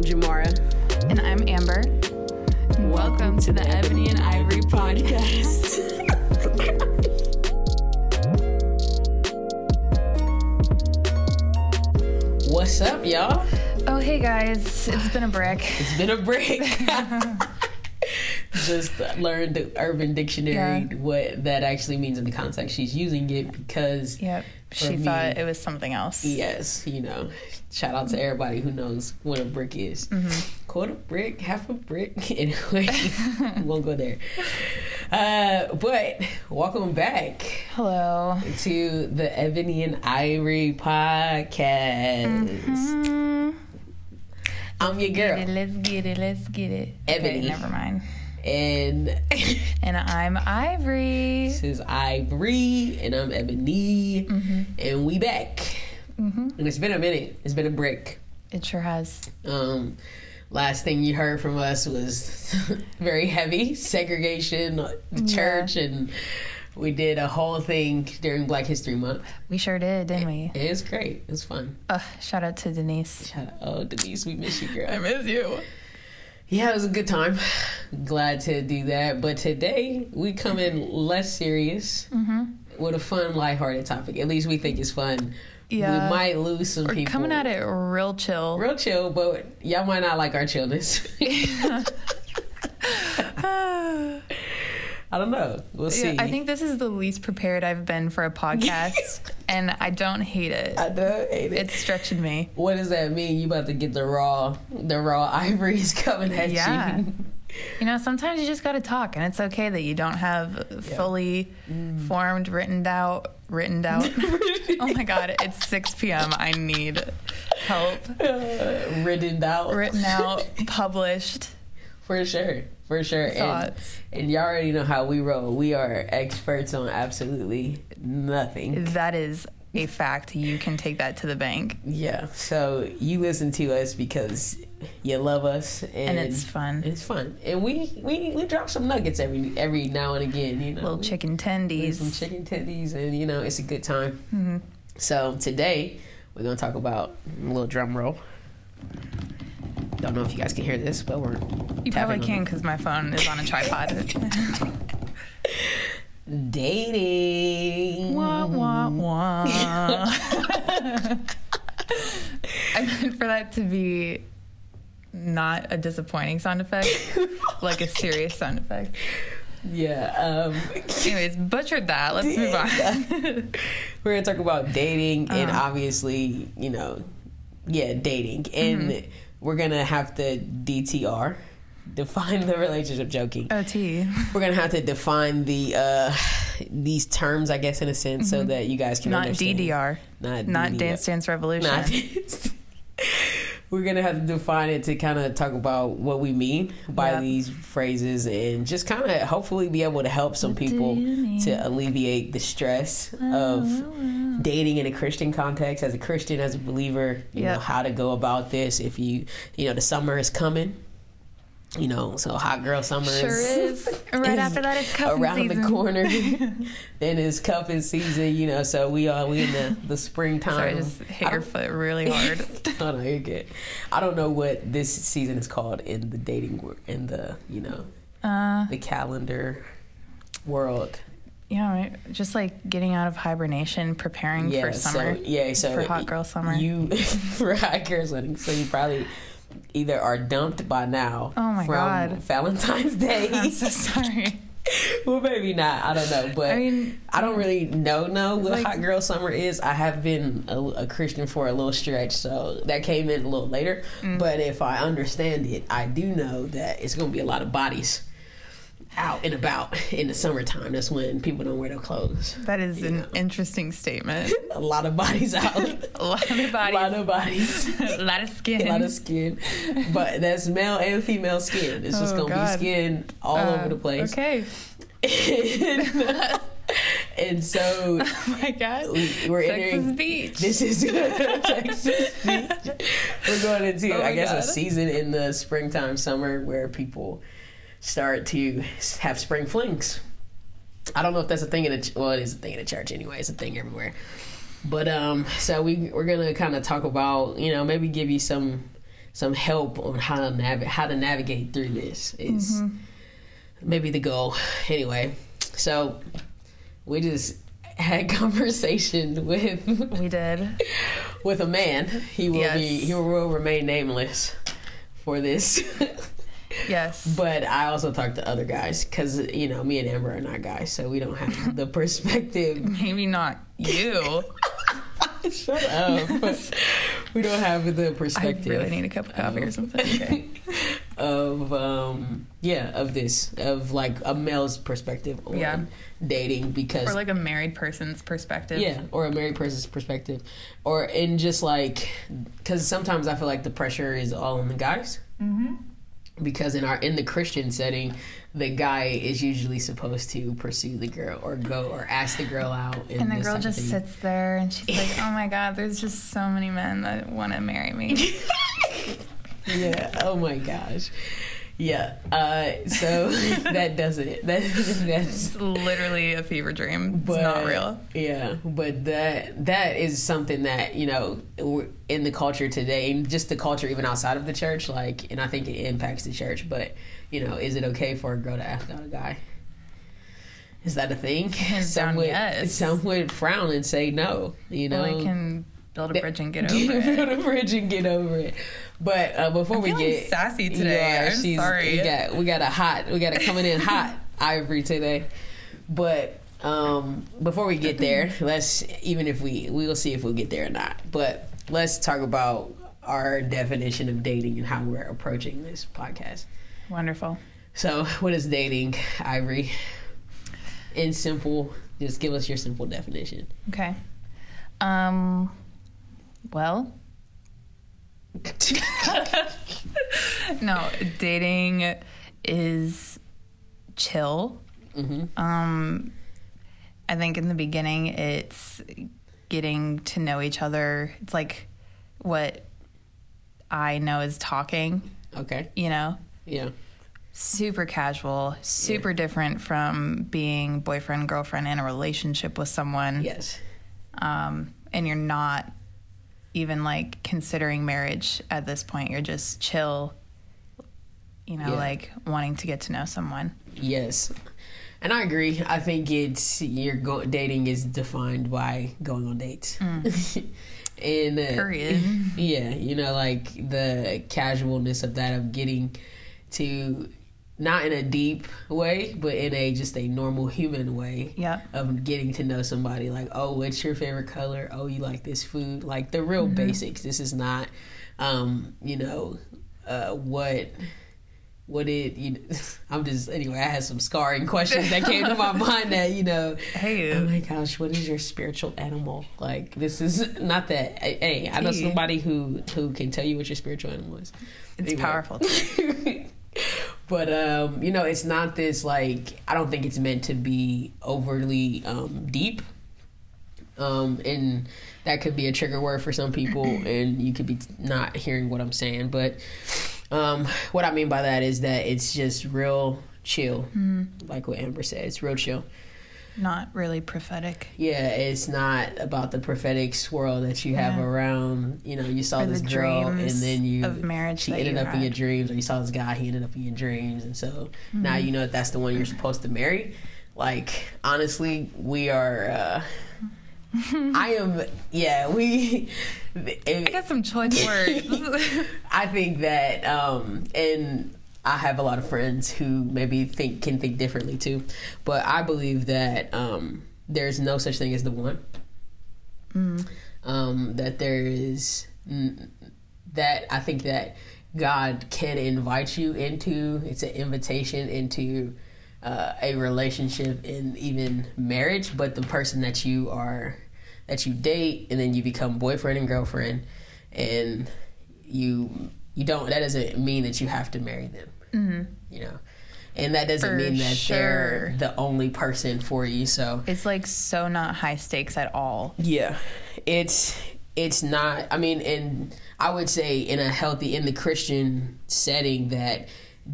I'm Jamara. And I'm Amber. Welcome to the Ebony and Ivory podcast. What's up, y'all? oh, hey guys. It's been a break. It's been a break. Just learned the Urban Dictionary Yeah. what that actually means in the context she's using it because Yep. She me- thought it was something else. yes, you know, shout out to everybody who knows what a brick is. Quarter brick, half a brick. Anyway, we won't go there. Uh, but welcome back Hello. to the Ebony and Ivory podcast. Mm, I'm your get girl, it, let's get it. Let's get it. Ebony. Okay, never mind. And And I'm Ivory. this is Ivory, and I'm Ebony, and we back. hmm And it's been a minute. It's been a break. It sure has. Um, last thing you heard from us was very heavy segregation, the church, and we did a whole thing during Black History Month. We sure did, didn't we? It was great. It was fun. Uh, shout out to Denise. Shout out- Oh, Denise, we miss you, girl. I miss you. Yeah, it was a good time. Glad to do that. But today we come in less serious hmm with a fun, lighthearted topic. At least we think it's fun. Yeah. We might lose some We're people. coming at it real chill. real chill, but y'all might not like our chillness. I don't know. We'll see. I think this is the least prepared I've been for a podcast, and I don't hate it. I don't hate it. It's stretching me. what does that mean? You about to get the raw, the raw ivories coming at Yeah. you. You know, sometimes you just got to talk, and it's okay that you don't have fully formed, written out, written out. oh my God, it's 6 p.m. I need help. Uh, written out. Written out, published For sure. For sure. And, thoughts. and y'all already know how we roll. We are experts on absolutely nothing. That is a fact. You can take that to the bank, Yeah. So you listen to us because you love us and, and it's fun. it's fun. And we, we we drop some nuggets every every now and again, you know. Little chicken tendies. some chicken tendies and you know, it's a good time. hmm So today we're gonna talk about a little drum roll. Don't know if you guys can hear this, but we're You probably can because my phone is on a tripod. dating. Wah, wah, wah. I meant for that to be not a disappointing sound effect, like a serious sound effect. Yeah. Um, Anyways, butchered that. Let's move on. we're gonna talk about dating and Uh-huh. obviously, you know, yeah, dating, and Mm-hmm. We're gonna have to DTR, define the relationship. Joking. OT. We're gonna have to define the uh these terms, I guess, in a sense, so that you guys can Mm-hmm. Not understand. DDR. Not Not DDR. Dance Dance Revolution. Not We're gonna have to define it to kind of talk about what we mean by these phrases and just kind of hopefully be able to help some do people to alleviate the stress of dating in a Christian context. As a Christian, as a believer, you know how to go about this. If you, you know, the summer is coming. You know, so hot girl summer Sure is is. Right after that, it's cuffing around season. the corner. then it's cuffing season, you know. So we are we in the the springtime. Sorry, I just hit I your foot really hard. Oh no, you're good. I don't know what this season is called in the dating in the you know Uh, the calendar world. yeah, right. Just like getting out of hibernation, preparing Yeah, for summer. so yeah, so for hot girl summer. You for hot girl summer. So you probably either are dumped by now. Oh my from God. Valentine's Day. I'm so sorry. well, maybe not. I don't know, but I mean, I don't really know know what like- hot girl summer is. I have been a, a Christian for a little stretch, so that came in a little later. Mm. But if I understand it, I do know that it's going to be a lot of bodies out and about in the summertime. That's when people don't wear their clothes. that is an interesting statement. A lot of bodies out. A lot of a bodies, lot of bodies. a lot of skin. a lot of skin, but that's male and female skin. It's just Oh, gonna God. be skin all Uh, over the place. Okay. and, and so Oh my God. we, we're Texas entering. Beach. This is Texas Beach. We're going into, Oh I guess, a season in the springtime, summer where people start to have spring flings. I don't know if that's a thing in ch- well, it is a thing in the church anyway. It's a thing everywhere. But um, so we we're gonna kind of talk about you know maybe give you some some help on how to nav- how to navigate through this is Mm-hmm. maybe the goal. Anyway, so we just had conversation with We did. with a man. He will be he will remain nameless for this. Yes. but I also talk to other guys because you know me and Amber are not guys, so we don't have the perspective. Maybe not you. Shut up. we don't have the perspective. I really need a cup of coffee or something. Okay. of um yeah of this of like a male's perspective on Yeah. dating because Or like a married person's perspective. yeah or a married person's perspective or in just like because sometimes i feel like the pressure is all on the guys Mm-hmm. Because in our in the christian setting the guy is usually supposed to pursue the girl or go or ask the girl out And the girl just sits there and she's like, "Oh my god, there's just so many men that want to marry me." yeah oh my gosh yeah uh so that doesn't that that's It's literally a fever dream. It's not real. Yeah, but that that is something that you know in the culture today, and just the culture even outside of the church. Like, and I think it impacts the church. But you know, is it okay for a girl to ask out a guy? Is that a thing? Some would yes. some would frown and say no. You know, Well, I can build a bridge and get over it. build a bridge and get over it. But uh, before I'm we get sassy today. I'm she's- sorry. We got we got a hot we got a coming in hot Ivory today. But um, before we get there, let's even if we we will see if we'll get there or not. But let's talk about our definition of dating and how we're approaching this podcast. Wonderful. So, what is dating, Ivory? In simple, just give us your simple definition. Okay. Um. Well, no, dating is chill. hmm Um, I think in the beginning, it's getting to know each other. It's like what I know is talking, Okay. you know? Yeah. Super casual, super different from being boyfriend, girlfriend in a relationship with someone. Yes. Um, and you're not even like considering marriage at this point. You're just chill, you know, Yeah. like wanting to get to know someone. Yes. And I agree. I think it's your go- dating is defined by going on dates. and uh, Period. Yeah, you know, like the casualness of that of getting to not in a deep way, but in a just a normal human way. Yeah. Of getting to know somebody, like, oh, what's your favorite color? Oh, you like this food? Like the real basics. This is not, um, you know, uh, what what did you I'm just anyway, I had some scarring questions that came to my mind that, you know, Hey, oh my gosh, what is your spiritual animal? Like this is not that hey, I know somebody who who can tell you what your spiritual animal is. it's Anyway. powerful. but um, you know, it's not this like I don't think it's meant to be overly um deep. Um, and that could be a trigger word for some people, and you could be not hearing what I'm saying. But um, what I mean by that is that it's just real chill, like what Amber said. It's real chill. Not really prophetic. Yeah, it's not about the prophetic swirl that you have Yeah. around. You know, you saw Or this girl, and then you of marriage She ended up in your dreams, or you saw this guy, he ended up in your dreams, and so now Mm-hmm. you know that that's the one you're supposed to marry. Like honestly, we are. uh I am. Yeah, we. I got some choice words. I think that, um, and I have a lot of friends who maybe think can think differently too, but I believe that um, there's no such thing as the one. Um, that there is mm, that I think that God can invite you into. It's an invitation into uh, a relationship and even marriage, but the person that you are that you date and then you become boyfriend and girlfriend and you you don't that doesn't mean that you have to marry them mm-hmm. you know? And that doesn't For mean that they're the only person for you so. It's like so not high stakes at all. yeah. It's it's not i mean and i would say in a healthy in the christian setting that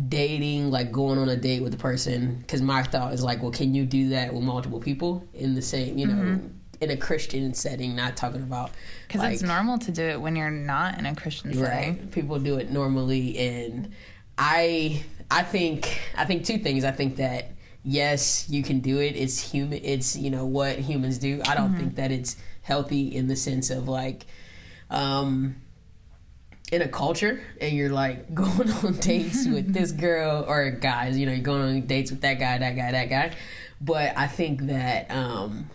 dating like going on a date with a person because my thought is like well can you do that with multiple people in the same you know mm-hmm. In a Christian setting, not talking about because like, it's normal to do it when you're not in a Christian setting. Right. People do it normally, and I I think I think two things. I think that yes, you can do it. It's human. It's you know what humans do. I don't mm-hmm. think that it's healthy in the sense of like. um in a culture and you're like going on dates with this girl or guys, you know, you're going on dates with that guy, that guy, that guy. But I think that um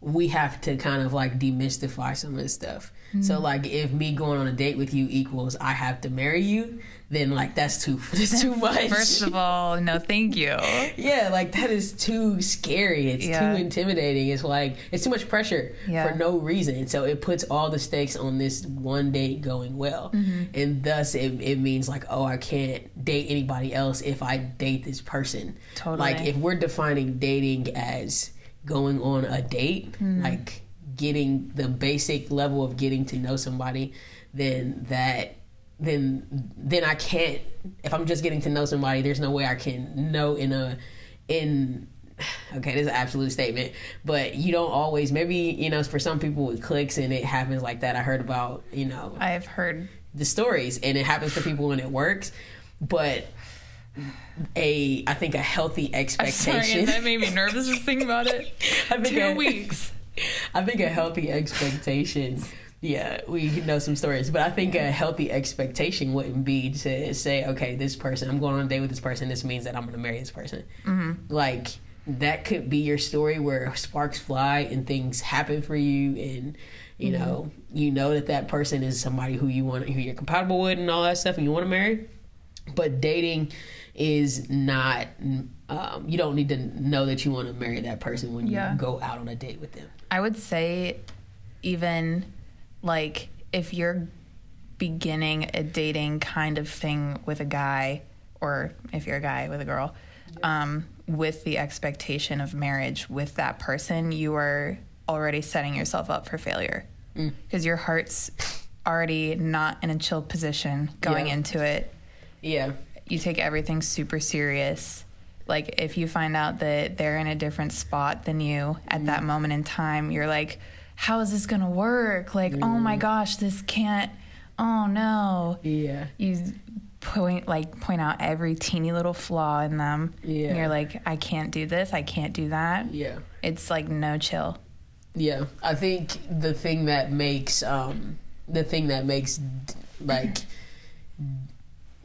we have to kind of like demystify some of this stuff. Mm-hmm. So like if me going on a date with you equals I have to marry you, then like that's too that's too much. First of all, no thank you. yeah, like that is too scary. It's yeah. too intimidating. It's like it's too much pressure yeah. for no reason. So it puts all the stakes on this one date going well. Mm-hmm. And thus it, it means like, oh, I can't date anybody else if I date this person. Totally. Like if we're defining dating as going on a date, mm-hmm. like getting the basic level of getting to know somebody, then that then then I can't if I'm just getting to know somebody, there's no way I can know in a in okay, this is an absolute statement, but you don't always maybe, you know, for some people it clicks and it happens like that. I heard about, you know I've heard the stories and it happens to people when it works. But a I think a healthy expectation. Sorry, that made me nervous just thinking about it. I think Two a, weeks. I think a healthy expectation. Yeah, we know some stories, but I think a healthy expectation wouldn't be to say, okay, this person, I'm going on a date with this person. This means that I'm going to marry this person. Mm-hmm. Like that could be your story where sparks fly and things happen for you, and you mm-hmm. know, you know that that person is somebody who you want, who you're compatible with, and all that stuff, and you want to marry. But dating is not um, you don't need to know that you want to marry that person when you yeah. go out on a date with them i would say even like if you're beginning a dating kind of thing with a guy or if you're a guy with a girl um, with the expectation of marriage with that person you are already setting yourself up for failure because mm. your heart's already not in a chill position going yeah. into it yeah you take everything super serious. Like if you find out that they're in a different spot than you at mm. that moment in time, you're like, how is this going to work? Like, mm. oh my gosh, this can't. Oh no. Yeah. You point like point out every teeny little flaw in them. Yeah. And you're like, I can't do this. I can't do that. Yeah. It's like no chill. Yeah. I think the thing that makes um the thing that makes like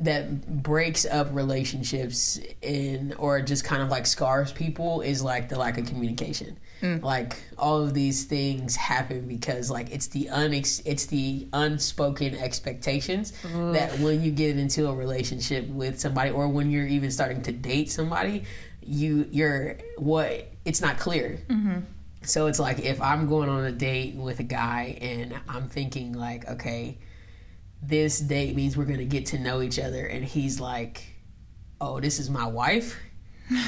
that breaks up relationships in or just kind of like scars people is like the lack of communication. Mm. Like all of these things happen because like it's the unex it's the unspoken expectations Oof. that when you get into a relationship with somebody or when you're even starting to date somebody, you you're what it's not clear. Mm-hmm. So it's like if I'm going on a date with a guy and I'm thinking like, okay, this date means we're gonna get to know each other. And he's like oh this is my wife?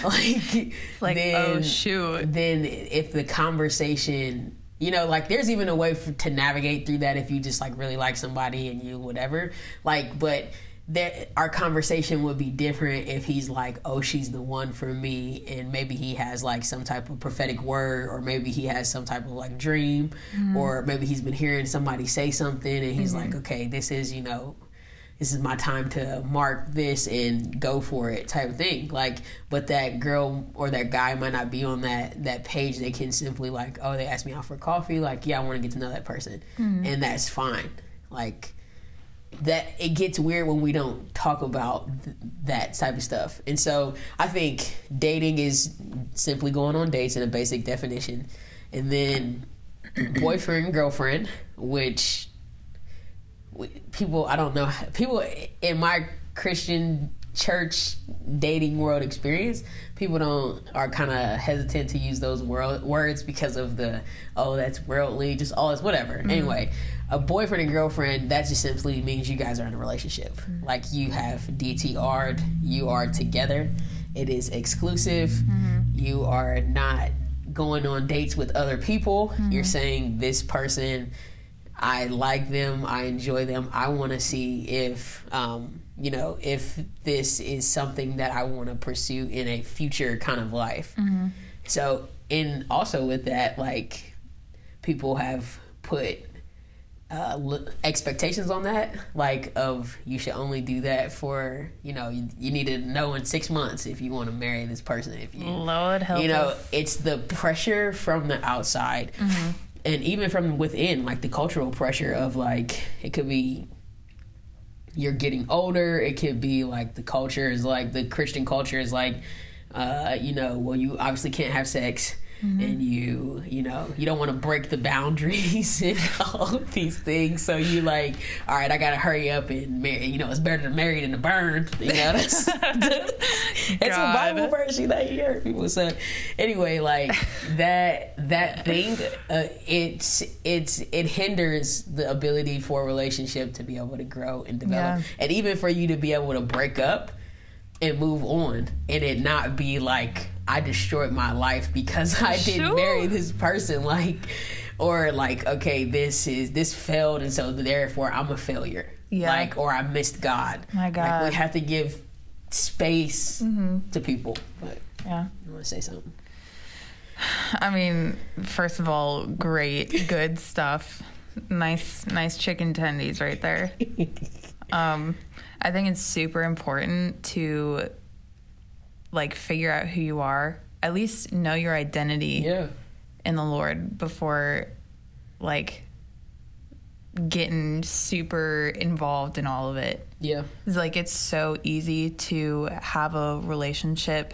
Like like oh, then, oh shoot. then if the conversation you know like there's even a way for, to navigate through that if you just like really like somebody and you whatever. Like but that our conversation would be different if he's like, oh, she's the one for me, and maybe he has like some type of prophetic word, or maybe he has some type of like dream, mm-hmm. or maybe he's been hearing somebody say something, and he's mm-hmm. like, okay, this is you know, this is my time to mark this and go for it, type of thing. Like, but that girl or that guy might not be on that that page. They can simply like, oh, they asked me out for coffee. Like, yeah, I want to get to know that person, mm-hmm. and that's fine. Like that it gets weird when we don't talk about th- that type of stuff. And so I think dating is simply going on dates in a basic definition. And then boyfriend, girlfriend, which people, I don't know, people in my Christian church dating world experience, people don't are kind of hesitant to use those world words because of the oh that's worldly, just all this whatever. Mm-hmm. Anyway, a boyfriend and girlfriend that just simply means you guys are in a relationship. Mm-hmm. Like you have DTR'd, you are together. It is exclusive. Mm-hmm. You are not going on dates with other people. Mm-hmm. You're saying this person, I like them, I enjoy them. I want to see if, um, you know, if this is something that I want to pursue in a future kind of life. Mm-hmm. So, and also with that, like people have put uh, l- expectations on that, like of you should only do that for you know you, you need to know in six months if you want to marry this person. If you Lord help you know us. it's the pressure from the outside and even from within like the cultural pressure of like it could be you're getting older it could be like the culture is like the christian culture is like uh you know well you obviously can't have sex and you you know? You don't want to break the boundaries and all of these things. So you like all right i gotta hurry up and marry you know it's better to marry than to burn you know? That's it's a bible verse you know you hear people say. Anyway like that that thing uh, it's it's it hinders the ability for a relationship to be able to grow and develop. Yeah. and even for you to be able to break up and move on and it not be like I destroyed my life because I didn't Sure. marry this person like or like okay this is this failed and so therefore I'm a failure Yeah. like or I missed God My like God. we have to give space to people but Yeah. I want to say something I mean, first of all, great, good stuff. Nice, nice chicken tendies right there. Um, I think it's super important to like figure out who you are. At least know your identity yeah in the Lord before like getting super involved in all of it. yeah It's like it's so easy to have a relationship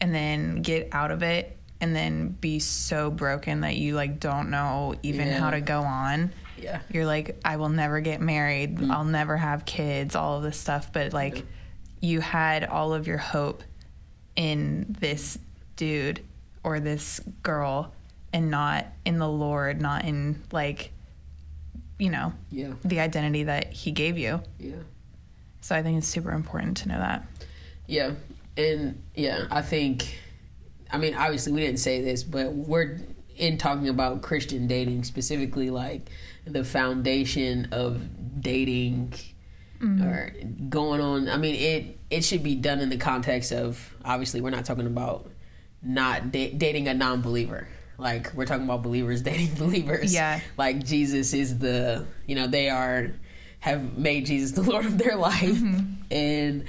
and then get out of it and then be so broken that you like don't know even Yeah. how to go on. yeah You're like I will never get married. Mm. I'll never have kids, all of this stuff, but like you had all of your hope in this dude or this girl and not in the Lord, not in like you know, yeah the identity that he gave you. yeah So I think it's super important to know that. Yeah, and yeah, I think, I mean, obviously we didn't say this, but we're in talking about Christian dating specifically, like the foundation of dating or going on. I mean, it it should be done in the context of obviously we're not talking about not da- dating a non-believer. Like we're talking about believers dating believers. Yeah. Like Jesus is the, you know, they are have made Jesus the Lord of their life, and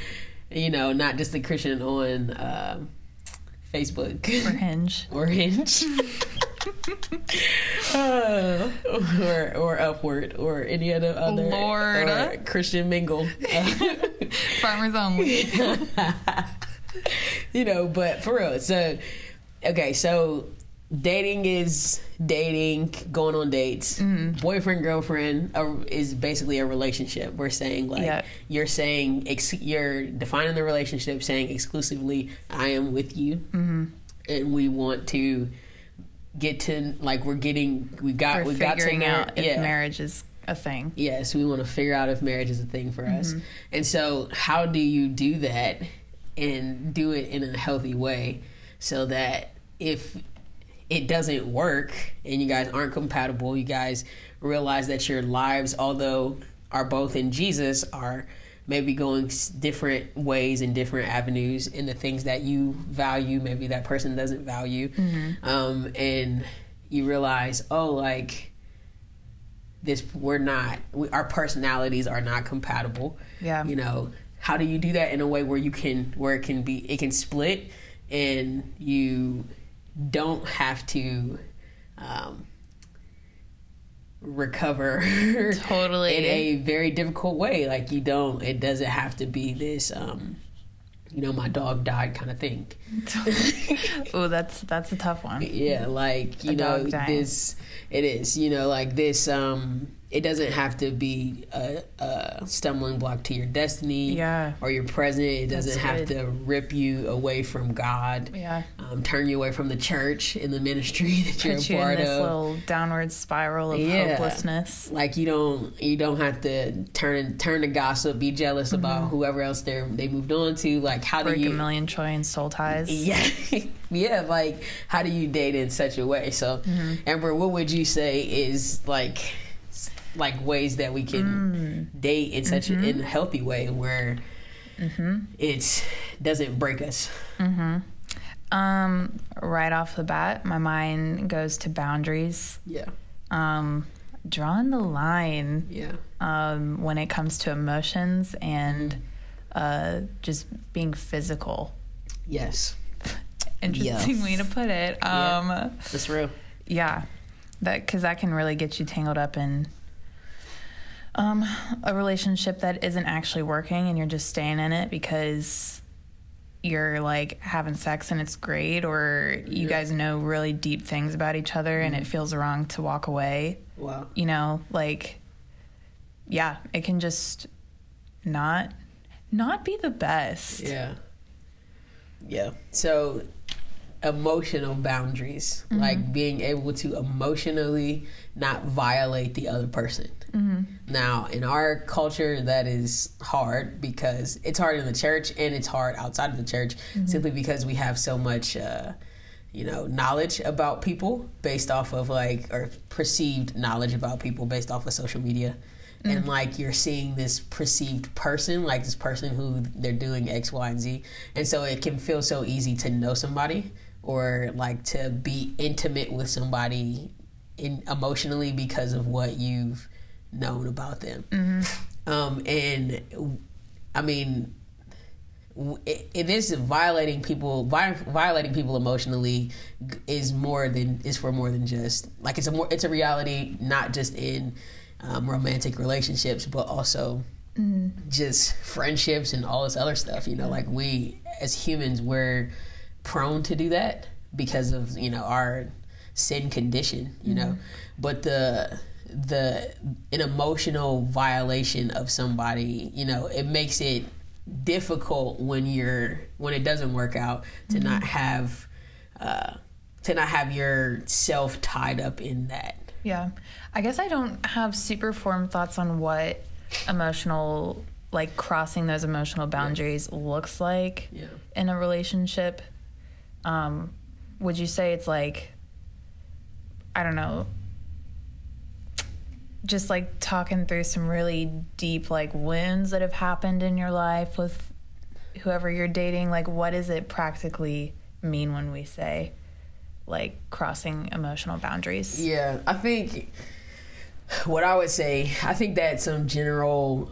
you know, not just a Christian on uh, Facebook For Hinge. or Hinge, Uh, or or Upward or any other other Lord. or Christian Mingle. Farmers only. you know, but for real. So, okay, so dating is dating, going on dates. Mm-hmm. Boyfriend, girlfriend uh, is basically a relationship. We're saying like Yeah. you're saying ex- you're defining the relationship, saying exclusively, I am with you, mm-hmm. and we want to get to like we're getting we got We're we got to out if yeah. marriage is a thing. Yes, we want to figure out if marriage is a thing for us. Mm-hmm. And so, how do you do that and do it in a healthy way so that if it doesn't work and you guys aren't compatible, you guys realize that your lives, although are both in Jesus, are maybe going different ways and different avenues in the things that you value, maybe that person doesn't value. Um, and you realize, oh, like, this we're not we, our personalities are not compatible Yeah. you know how do you do that in a way where you can where it can be it can split and you don't have to um recover Totally. in a very difficult way like you don't it doesn't have to be this um you know my dog died kind of thing oh, that's that's a tough one. yeah like you A know this it is you know like this um it doesn't have to be a, a stumbling block to your destiny Yeah. or your present it doesn't have to rip you away from god Yeah. um, turn you away from the church and the ministry that you're Put a you in part this of little downward spiral of Yeah. hopelessness. like you don't you don't have to turn turn to gossip be jealous about Mm-hmm. whoever else they they moved on to like how Break do you a million trillion soul ties. yeah yeah like how do you date in such a way so Mm-hmm. amber what would you say is like like ways that we can Mm. date in such Mm-hmm. a, in a healthy way where it doesn't break us Um, right off the bat, my mind goes to boundaries. Yeah. Um, drawing the line Yeah. um, when it comes to emotions and uh, just being physical. Yes. Interesting Yes. way to put it. Um, yeah. That's real. that because that can really get you tangled up in um, a relationship that isn't actually working, and you're just staying in it because you're like having sex and it's great, or you Yeah. guys know really deep things about each other, and it feels wrong to walk away. Wow. you know like yeah it can just not not be the best Yeah. Yeah. So emotional boundaries, like being able to emotionally not violate the other person. Mm-hmm. Now, in our culture, that is hard because it's hard in the church and it's hard outside of the church mm-hmm. simply because we have so much, uh, you know, knowledge about people based off of like, or perceived knowledge about people based off of social media. Mm-hmm. And like you're seeing this perceived person, like this person who they're doing X, Y, and Z. And so it can feel so easy to know somebody or like to be intimate with somebody in emotionally because of what you've known about them. Um, and I mean, it, it is violating people. Violating people emotionally is more than is for more than just like it's a more it's a reality not just in um, romantic relationships but also just friendships and all this other stuff. You know, like we as humans we're prone to do that because of you know our sin condition. You know, but the the an emotional violation of somebody, you know, it makes it difficult when you're when it doesn't work out to not have uh, to not have yourself tied up in that. yeah i guess i don't have super formed thoughts on what emotional like crossing those emotional boundaries looks like Yeah. in a relationship um would you say it's like i don't know just like talking through some really deep like wounds that have happened in your life with whoever you're dating like what does it practically mean when we say like crossing emotional boundaries Yeah, I think what I would say, I think that some general,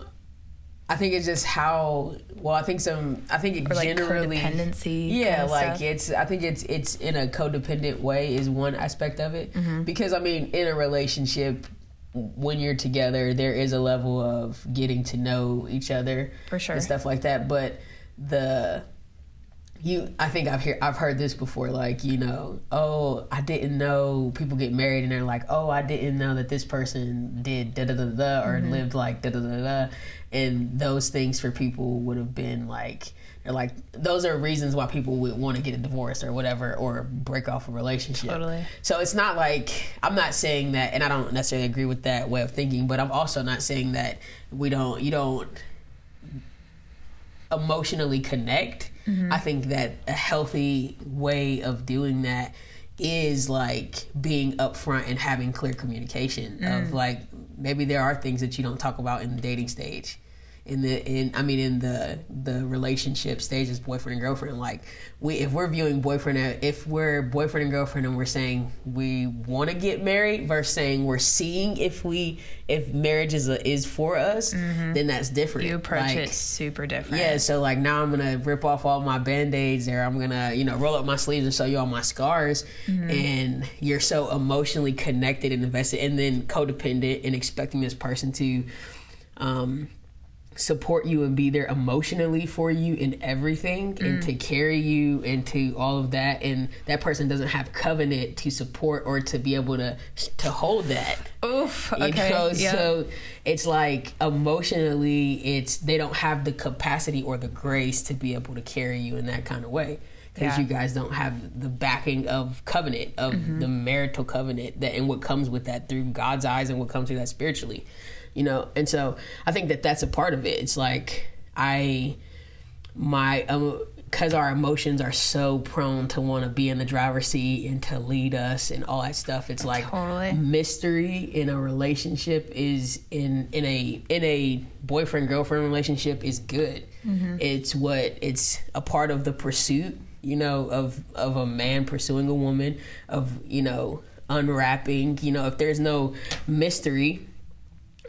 I think it's just how. Well, I think some. I think it like generally. codependency Yeah, kind of like stuff? it's. I think it's it's in a codependent way is one aspect of it Mm-hmm. because I mean in a relationship when you're together there is a level of getting to know each other For sure. and stuff like that but the you i think i've heard i've heard this before like you know oh i didn't know people get married and they're like oh i didn't know that this person did da da da da or Mm-hmm. lived like da da da da and those things for people would have been like like those are reasons why people would want to get a divorce or whatever or break off a relationship Totally. so it's not like I'm not saying that, and I don't necessarily agree with that way of thinking. But I'm also not saying that we don't, you don't emotionally connect. Mm-hmm. I think that a healthy way of doing that is like being upfront and having clear communication of mm. like maybe there are things that you don't talk about in the dating stage in the in I mean in the the relationship stages boyfriend and girlfriend like we if we're viewing boyfriend uh, if we're boyfriend and girlfriend and we're saying we want to get married versus saying we're seeing if we if marriage is a, is for us mm-hmm. then that's different. You approach Like, it super different. yeah, so like now I'm gonna rip off all my band-aids or I'm gonna, you know, roll up my sleeves and show you all my scars mm-hmm. and you're so emotionally connected and invested and then codependent and expecting this person to um support you and be there emotionally for you in everything and to carry you into all of that and that person doesn't have covenant to support or to be able to to hold that oof you okay know yeah. so it's like emotionally it's they don't have the capacity or the grace to be able to carry you in that kind of way because Yeah. you guys don't have the backing of covenant of Mm-hmm. the marital covenant that and what comes with that through god's eyes and what comes through that spiritually you know and so i think that that's a part of it it's like i my um because our emotions are so prone to want to be in the driver's seat and to lead us and all that stuff it's like Totally. mystery in a relationship is in in a in a boyfriend girlfriend relationship is good Mm-hmm. it's what it's a part of the pursuit you know, of of a man pursuing a woman, of you know, unwrapping. You know, if there's no mystery,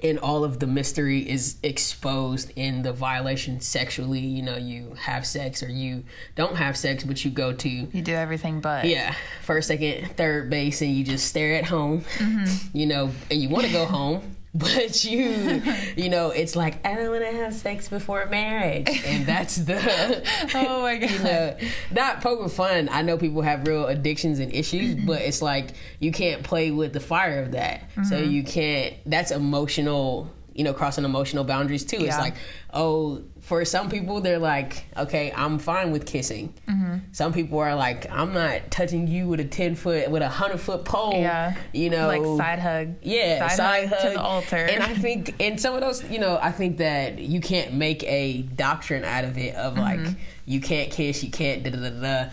and all of the mystery is exposed in the violation sexually. You know, you have sex or you don't have sex, but you go to You do everything but. yeah first, second, third base, and you just stare at home. Mm-hmm. You know, and you want to go home. But you, you know, it's like I don't want to have sex before marriage, and that's the Oh my god. you know, not poking fun. I know people have real addictions and issues, but it's like you can't play with the fire of that. So Mm-hmm. you can't. That's emotional. You know, crossing emotional boundaries too. It's like, oh, for some people, they're like, okay, I'm fine with kissing. Mm-hmm. Some people are like, I'm not touching you with a ten foot, with a hundred foot pole. Yeah. you know, Like side hug. yeah, side, hug to the altar. And I think, and some of those, you know, I think that you can't make a doctrine out of it of like Mm-hmm. you can't kiss, you can't da da da da.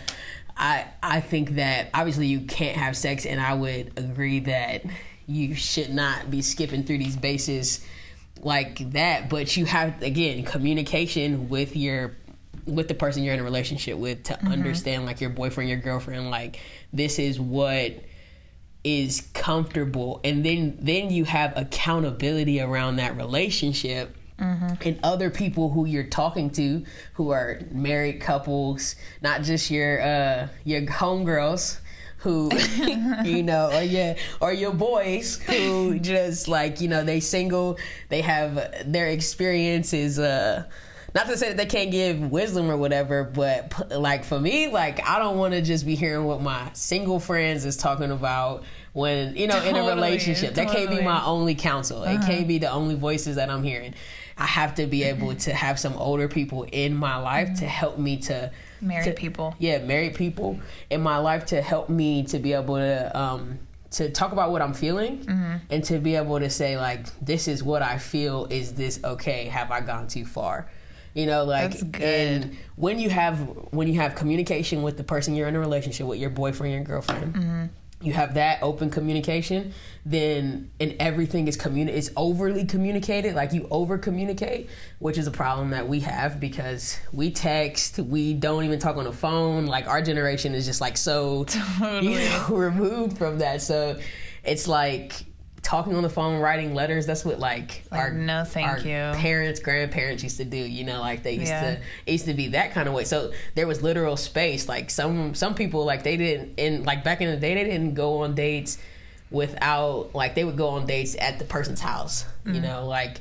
I I think that obviously you can't have sex, and I would agree that you should not be skipping through these bases like that. But you have again communication with your with the person you're in a relationship with to Mm-hmm. understand like your boyfriend, your girlfriend, like this is what is comfortable and then then you have accountability around that relationship and other people who you're talking to who are married couples not just your uh your homegirls who you know or your or your boys who just like you know they single they have their experiences uh not to say that they can't give wisdom or whatever, but like for me, like I don't want to just be hearing what my single friends is talking about when you know in a Totally, relationship. That can't be my only counsel. It can't be the only voices that I'm hearing. I have to be able to have some older people in my life to help me to Married to- people. yeah, married people in my life to help me to be able to um to talk about what I'm feeling Mm-hmm. and to be able to say like this is what I feel is this okay have I gone too far you know like and when you have when you have communication with the person you're in a relationship with your boyfriend your girlfriend Mm-hmm. You have that open communication then and everything is communi- is overly communicated like you over communicate which is a problem that we have because we text we don't even talk on the phone like our generation is just like so you know, removed from that. So it's like talking on the phone writing letters that's what like, Like, our no, thank our you. parents grandparents used to do you know like they used Yeah. to it used to be that kind of way so there was literal space like some some people like they didn't in like back in the day they didn't go on dates without like they would go on dates at the person's house Mm. you know like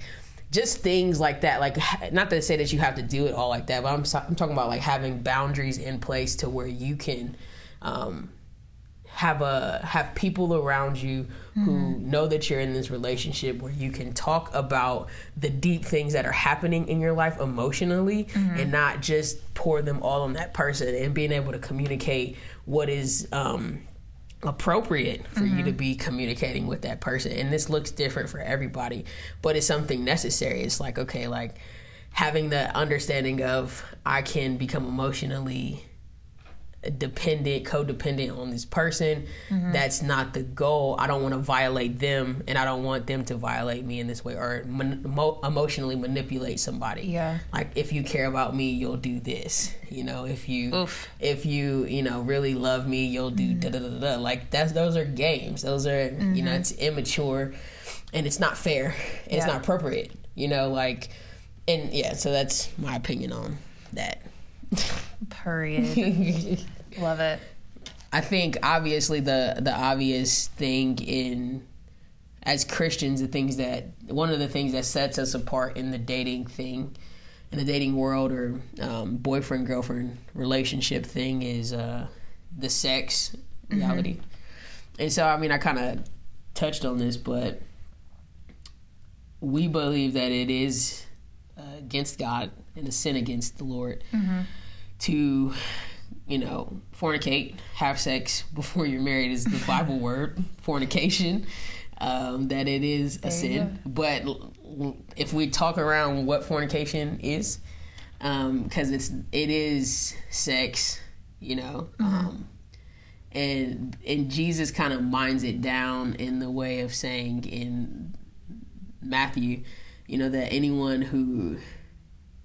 just things like that like not to say that you have to do it all like that but i'm, I'm talking about like having boundaries in place to where you can um have a have people around you who mm-hmm. know that you're in this relationship where you can talk about the deep things that are happening in your life emotionally mm-hmm. and not just pour them all on that person and being able to communicate what is um appropriate for you to mm-hmm. be communicating with that person. And this looks different for everybody but it's something necessary. It's like okay like having the understanding of i can become emotionally dependent, codependent on this person. Mm-hmm. That's not the goal. I don't want to violate them, and I don't want them to violate me in this way or mo- emotionally manipulate somebody. Yeah. Like if you care about me, you'll do this. You know, if you Oof. if you you know really love me, you'll do mm-hmm. da da da da. Like that's those are games. Those are you know mm-hmm. it's immature, and it's not fair. It's Yeah. not appropriate. You know, like and yeah. So that's my opinion on that. Period. Love it. I think obviously the the obvious thing in as Christians, the things that one of the things that sets us apart in the dating thing, in the dating world or um, boyfriend girlfriend relationship thing is uh, the sex reality. And so, I mean, I kind of touched on this, but we believe that it is uh, against God and a sin against the Lord to, you know, fornicate, have sex before you're married is the Bible word, fornication. Um, that it is a There you sin, but if we talk around what fornication is, because it's it is sex, you know, um, and and Jesus kind of minds it down in the way of saying in Matthew, you know, that anyone who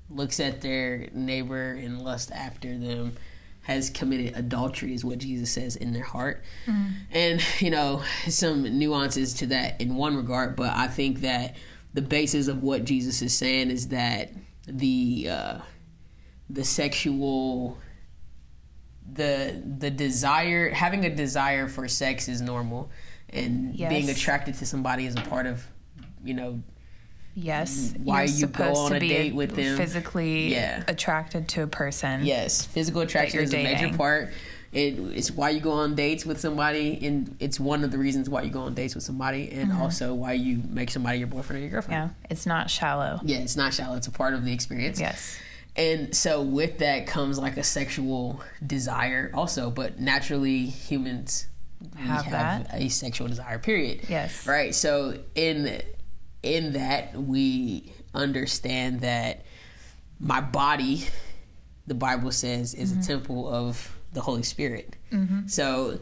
looks at their neighbor and lust after them has committed adultery, is what Jesus says in their heart. And, you know, some nuances to that in one regard, but I think that the basis of what Jesus is saying is that the uh, the sexual the the desire having a desire for sex is normal and Yes. being attracted to somebody is a part of you know Yes. Mm-hmm. Why you're go supposed on to a be date with them. Physically Yeah. attracted to a person. yes physical attraction is a major part it, it's why you go on dates with somebody and it's one of the reasons why you go on dates with somebody and mm-hmm. also why you make somebody your boyfriend or your girlfriend Yeah. It's not shallow. yeah it's not shallow it's a part of the experience Yes. And so with that comes like a sexual desire also, but naturally humans we Have that. a sexual desire period. Yes. Right. So in in that we understand that my body the Bible says is Mm-hmm. a temple of the Holy Spirit. So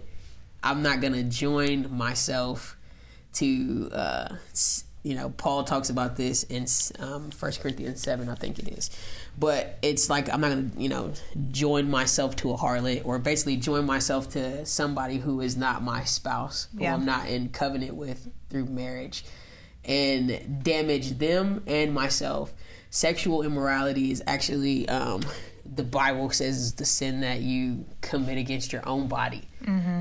I'm not going to join myself to uh you know paul talks about this in um, 1 corinthians 7 i think it is but it's like i'm not gonna you know join myself to a harlot or basically join myself to somebody who is not my spouse who Yeah. i'm not in covenant with through marriage and damage them and myself. Sexual immorality is actually um, the bible says is the sin that you commit against your own body.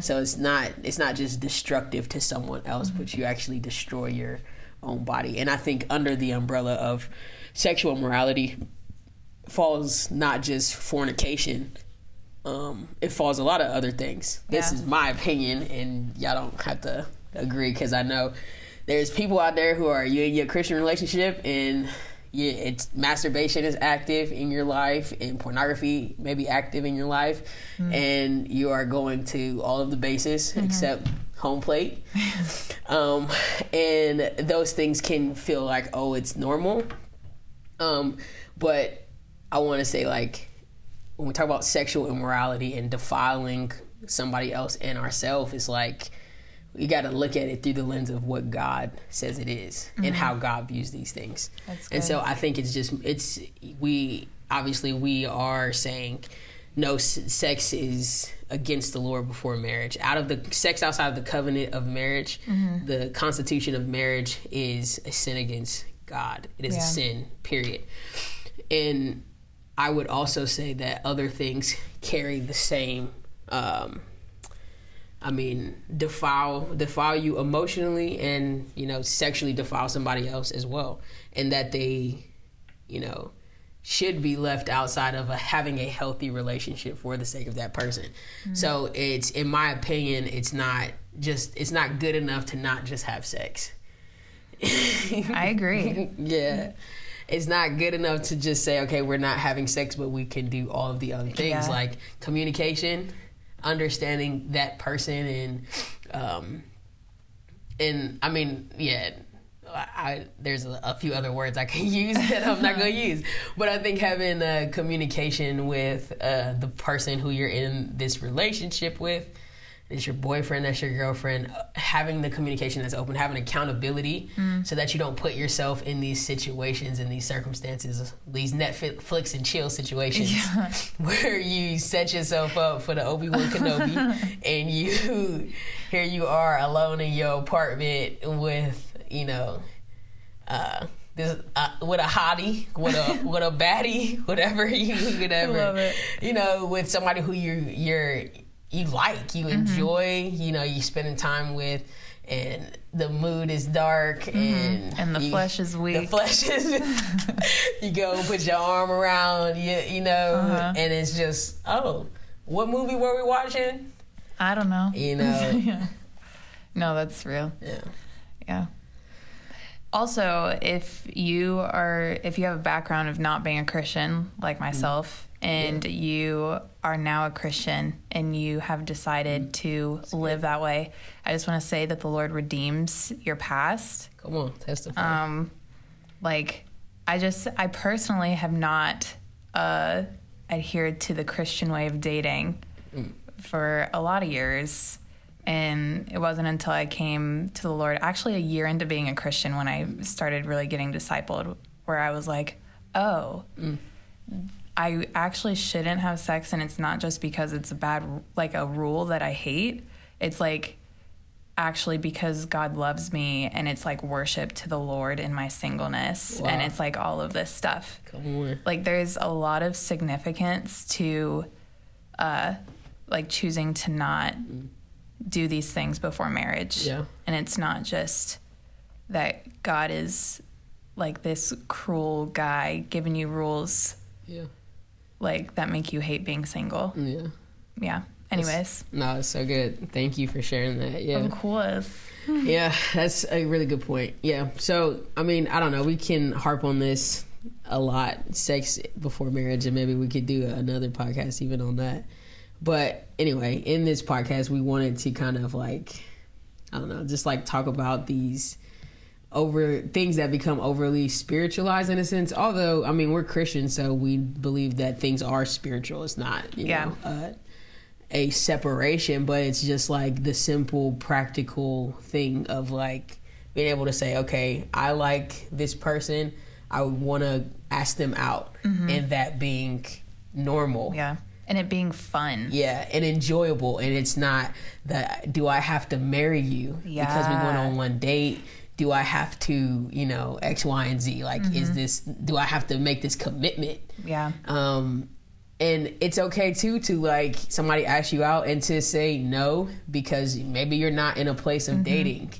So it's not it's not just destructive to someone else but you actually destroy your own body. And i think under the umbrella of sexual morality falls not just fornication um, it falls a lot of other things. This Yeah. is my opinion and y'all don't have to agree because i know there's people out there who are you in your christian relationship and yeah, it's masturbation is active in your life and pornography may be active in your life and you are going to all of the bases except home plate. Um, and those things can feel like oh it's normal. Um, but i want to say like when we talk about sexual immorality and defiling somebody else and ourselves it's like we got to look at it through the lens of what God says it is and how God views these things. That's And so. I think it's just it's we obviously we are saying no sex is against the Lord before marriage. Out of the sex outside of the covenant of marriage, Mm-hmm. the constitution of marriage is a sin against God. It is Yeah. a sin, period. And I would also say that other things carry the same um, I mean, defile defile you emotionally and you know sexually defile somebody else as well, and that they, you know, should be left outside of a, having a healthy relationship for the sake of that person. Mm-hmm. So it's, in my opinion, it's not just it's not good enough to not just have sex. I agree. yeah. It's not good enough to just say, okay, we're not having sex, but we can do all of the other things Yeah. like communication, understanding that person, and um, and I mean, yeah, I, there's a, a few other words I can use that I'm not going to use, but I think having uh, communication with uh, the person who you're in this relationship with. It's your boyfriend, that's your girlfriend. uh, Having the communication that's open, having accountability, so that you don't put yourself in these situations, in these circumstances, these Netflix and chill situations, where you set yourself up for the Obi Wan Kenobi, and you here you are alone in your apartment with you know uh, this uh, with a hottie, with a with a baddie, whatever you whatever, love it. you know, with somebody who you you're you like, you mm-hmm. enjoy, you know, you spending time with, and the mood is dark mm-hmm. and And the you- flesh is weak. The flesh is. you go put your arm around you, you know, Uh-huh. and it's just oh, what movie were we watching? I don't know. You know, yeah. No, that's real. yeah. Yeah. Also, if you are if you have a background of not being a Christian like mm. myself and you are now a Christian and you have decided to live that way, I just want to say that the Lord redeems your past. Come on, testify. Um like I just I personally have not uh adhered to the Christian way of dating for a lot of years. And it wasn't until I came to the Lord, actually a year into being a Christian, when I started really getting discipled, where I was like, oh, I actually shouldn't have sex, and it's not just because it's a bad, like a rule that I hate. It's like actually because God loves me, and it's like worship to the Lord in my singleness, and it's like all of this stuff. Come on. Like there's a lot of significance to, uh, like choosing to not do these things before marriage. Yeah. And it's not just that God is like this cruel guy giving you rules Yeah. Like that make you hate being single. Yeah. Yeah. Anyways, No, it's so good. Thank you for sharing that. Yeah. of course. Yeah, that's a really good point. Yeah. So, I mean, I don't know. We can harp on this a lot sex before marriage, and maybe we could do another podcast even on that. But anyway, in this podcast, we wanted to kind of like, I don't know, just like talk about these over things that become overly spiritualized in a sense. Although, I mean, we're Christians, so we believe that things are spiritual. It's not, you Yeah. know, uh, a separation, but it's just like the simple, practical thing of like being able to say, okay, I like this person. I would want to ask them out, and that being normal. Yeah. And it being fun. Yeah, and enjoyable, and it's not that. Do I have to marry you because we went on one date? Do I have to, you know, X, Y, and Z? Like, is this? Do I have to make this commitment? Yeah. Um, and it's okay too to like somebody ask you out and to say no because maybe you're not in a place of dating.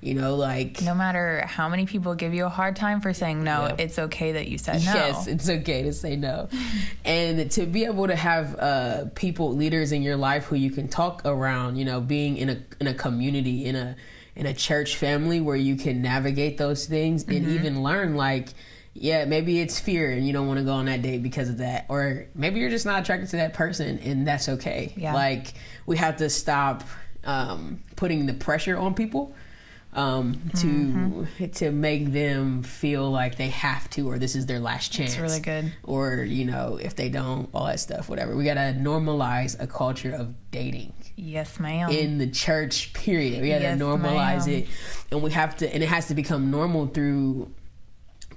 You know, like No matter how many people give you a hard time for saying no, Yeah. it's okay that you said no. Yes, it's okay to say no. and to be able to have uh, people, leaders in your life who you can talk around, you know, being in a in a community, in a in a church family where you can navigate those things and Mm-hmm. even learn like yeah, maybe it's fear and you don't want to go on that date because of that. Or maybe you're just not attracted to that person and that's okay. Yeah. Like we have to stop um, putting the pressure on people um, to Mm-hmm. to make them feel like they have to or this is their last chance. really good. Or you know if they don't, all that stuff, whatever. We gotta normalize a culture of dating Yes, ma'am. in the church. Period. We gotta Yes, normalize ma'am. it, and we have to, and it has to become normal through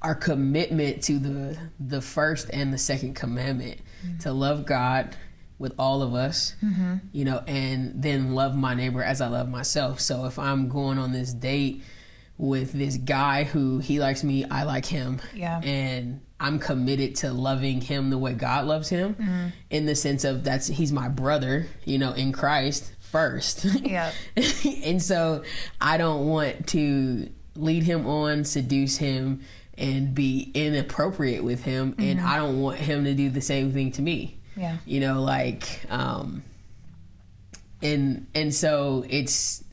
our commitment to the the first and the second commandment Mm-hmm. to love God with all of us, you know, and then love my neighbor as I love myself. So if I'm going on this date with this guy who he likes me, I like him, Yeah. and I'm committed to loving him the way God loves him, Mm-hmm. in the sense of that's he's my brother, you know, in Christ first. Yep. and so I don't want to lead him on, seduce him, and be inappropriate with him. And I don't want him to do the same thing to me. Yeah. You know, like, um, and and so it's.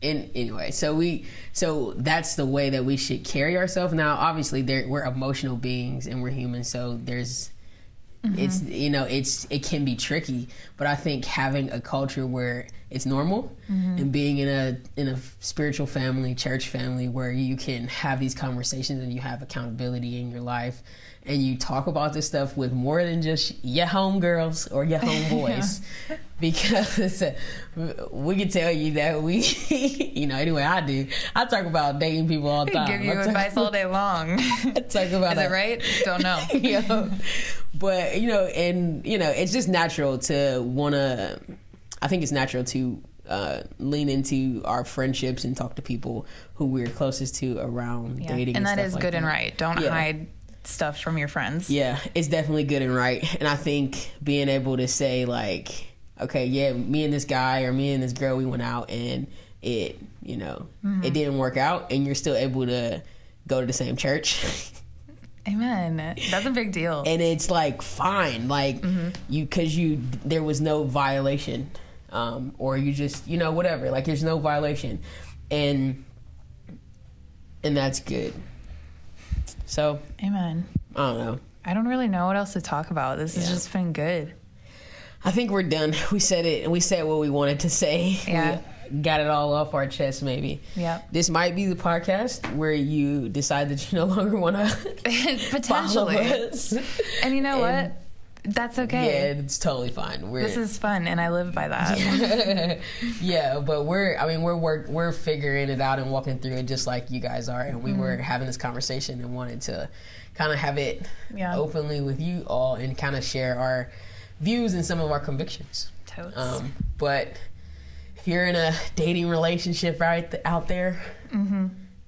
In, anyway, so we so that's the way that we should carry ourselves. Now, obviously, there we're emotional beings and we're human, so there's it's you know it's it can be tricky but i think having a culture where it's normal and being in a in a spiritual family church family where you can have these conversations and you have accountability in your life and you talk about this stuff with more than just your homegirls or your homeboys because we can tell you that we you know anyway i do i talk about dating people all the time give you I advice all day long. I talk about Is it right? Don't know. you know, but you know, and you know, it's just natural to want to. I think it's natural to uh, lean into our friendships and talk to people who we're closest to around Yeah. dating, And that stuff is like good and that. right. Don't Yeah. hide stuff from your friends. Yeah, it's definitely good and right, and I think being able to say like, okay, yeah, me and this guy or me and this girl, we went out and it, you know, Mm-hmm. it didn't work out, and you're still able to go to the same church. Amen. That's a big deal. and it's like fine like Mm-hmm. you because you there was no violation um or you just you know whatever like there's no violation and and that's good so Amen. i don't know I don't really know what else to talk about. This has just been good. i think we're done we said it we said what we wanted to say Yeah. we got it all off our chest maybe Yep. this might be the podcast where you decide that you no longer want to Potentially. And you know And- what? That's okay. Yeah, it's totally fine. We're, This is fun, and I live by that. yeah, but we're I mean we're work we're figuring it out and walking through it just like you guys are, and we Mm-hmm. were having this conversation and wanted to kind of have it Yeah. openly with you all and kind of share our views and some of our convictions. Totes. Um, but if you're in a dating relationship right th- out there, Mm-hmm.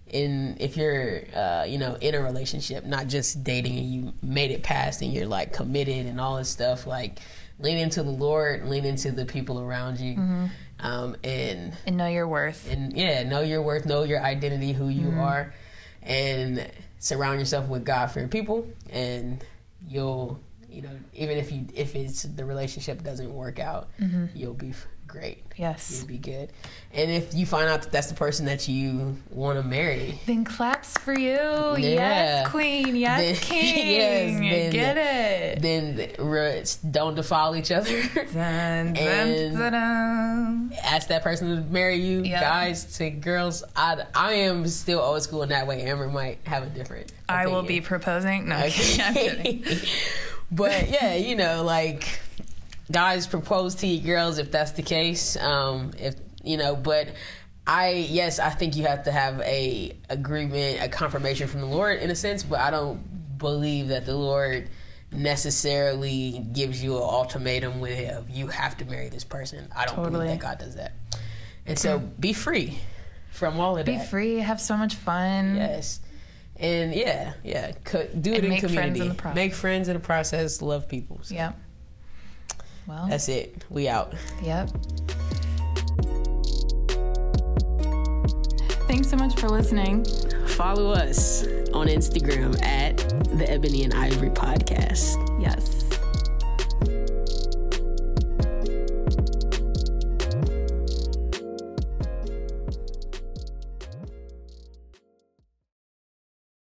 In if you're uh, you know in a relationship, not just dating and you made it past and you're like committed and all this stuff, like lean into the Lord, lean into the people around you, Mm-hmm. um, and and know your worth. and yeah, know your worth, know your identity, who you are, and surround yourself with God fearing people, and you'll you know even if you if it's the relationship doesn't work out, you'll be great. Yes. You'll be good. And if you find out that that's the person that you want to marry, Then claps for you. Yeah. Yes, queen. Yes, Then- king. yes, then- Get it. then re- don't defile each other. Dun, dun, And- dun. Ask that person to marry you, Yeah. guys to girls. I, I am still old school in that way. Amber might have a different. I will be proposing. No, I'm kidding. but yeah, you know, like guys propose to you girls if that's the case. Um, if you know, but I yes, I think you have to have a agreement, a confirmation from the Lord in a sense, but I don't believe that the Lord necessarily gives you an ultimatum with you have to marry this person. I don't Totally. believe that God does that. And so be free from all of Be that. free. Have so much fun. Yes. And yeah, yeah, do it And in make friends community. in the process. Make friends in the process. Love people. So Yep. Well, That's it. We out. yep. Thanks so much for listening. Follow us on Instagram at the Ebony and Ivory Podcast. Yes.